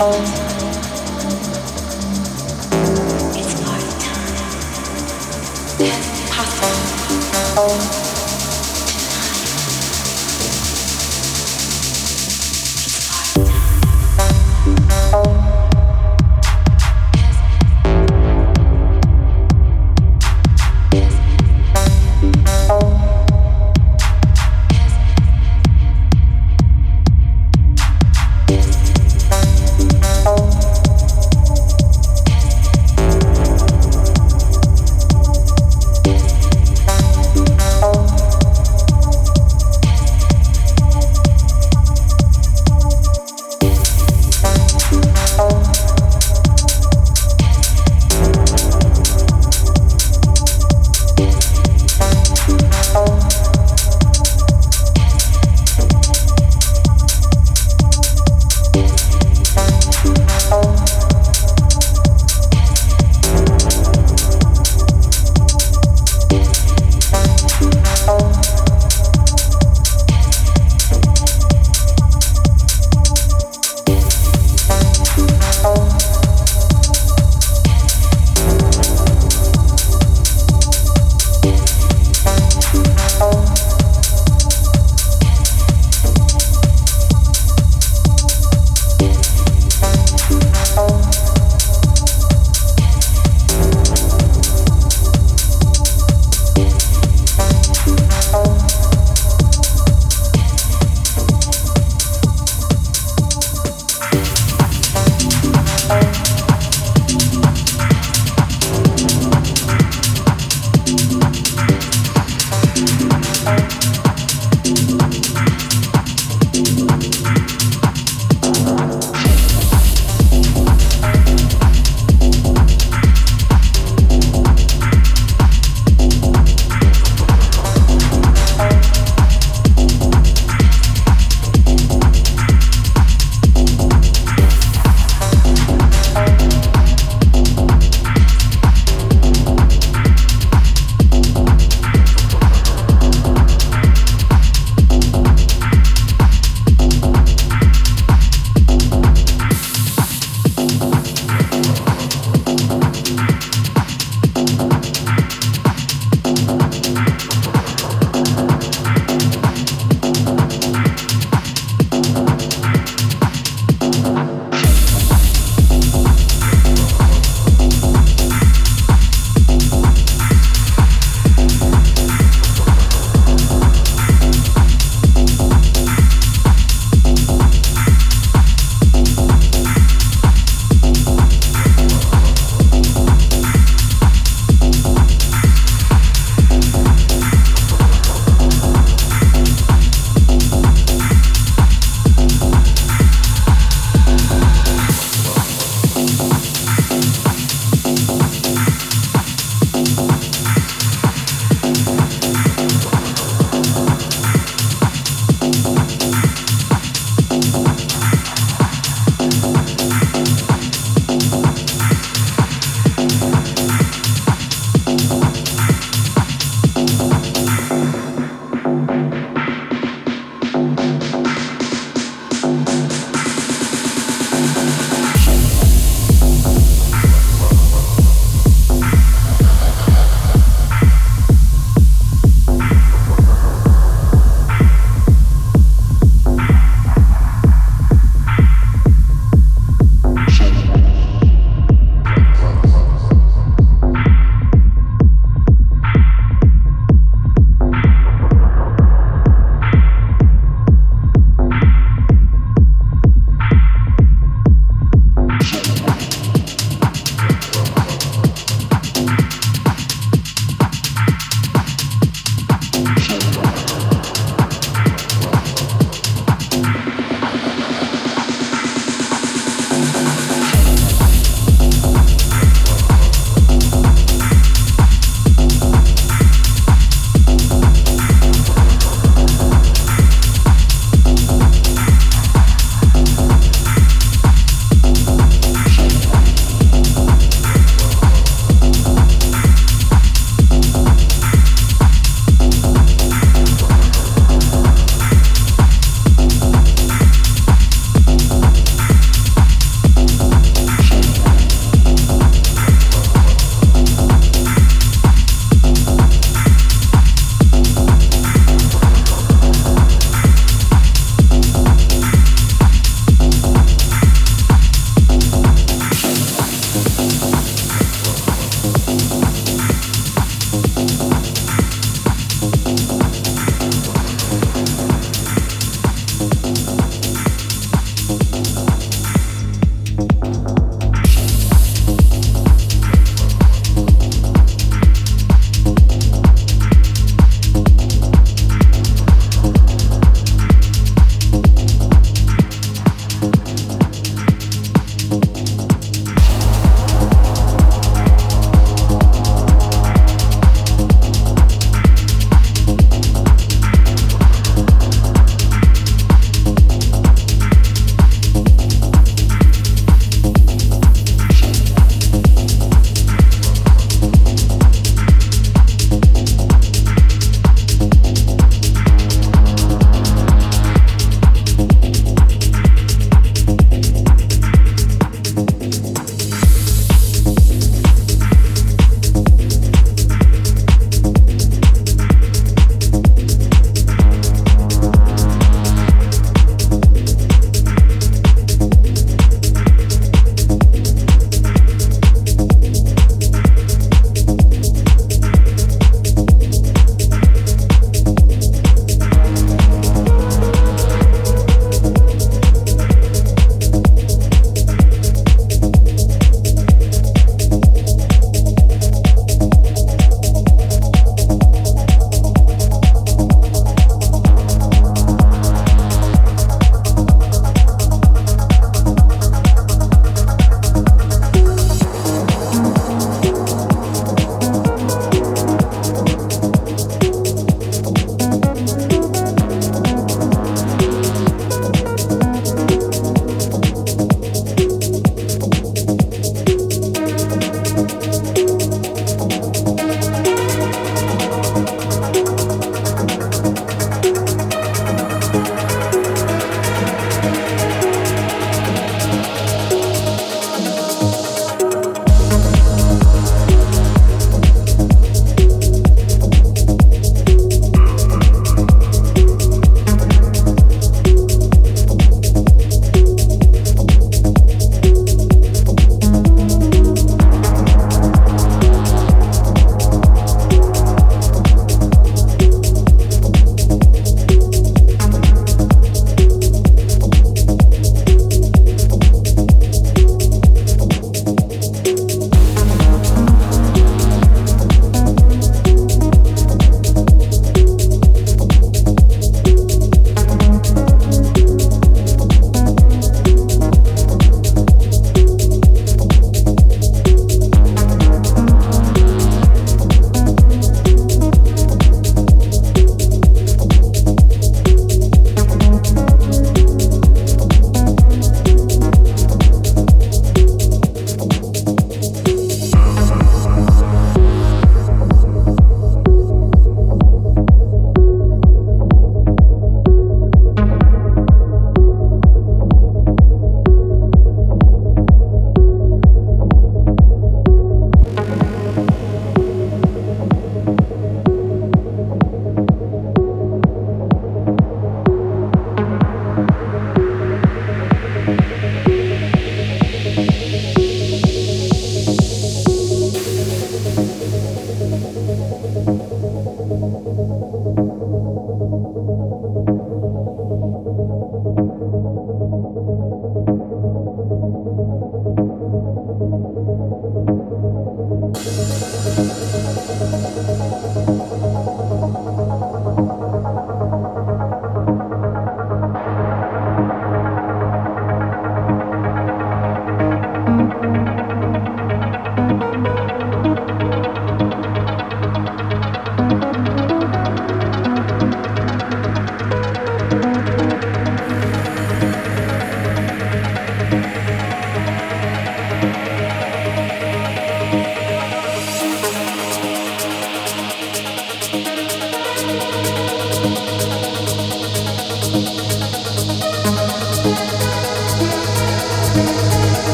It's my time. It's possible.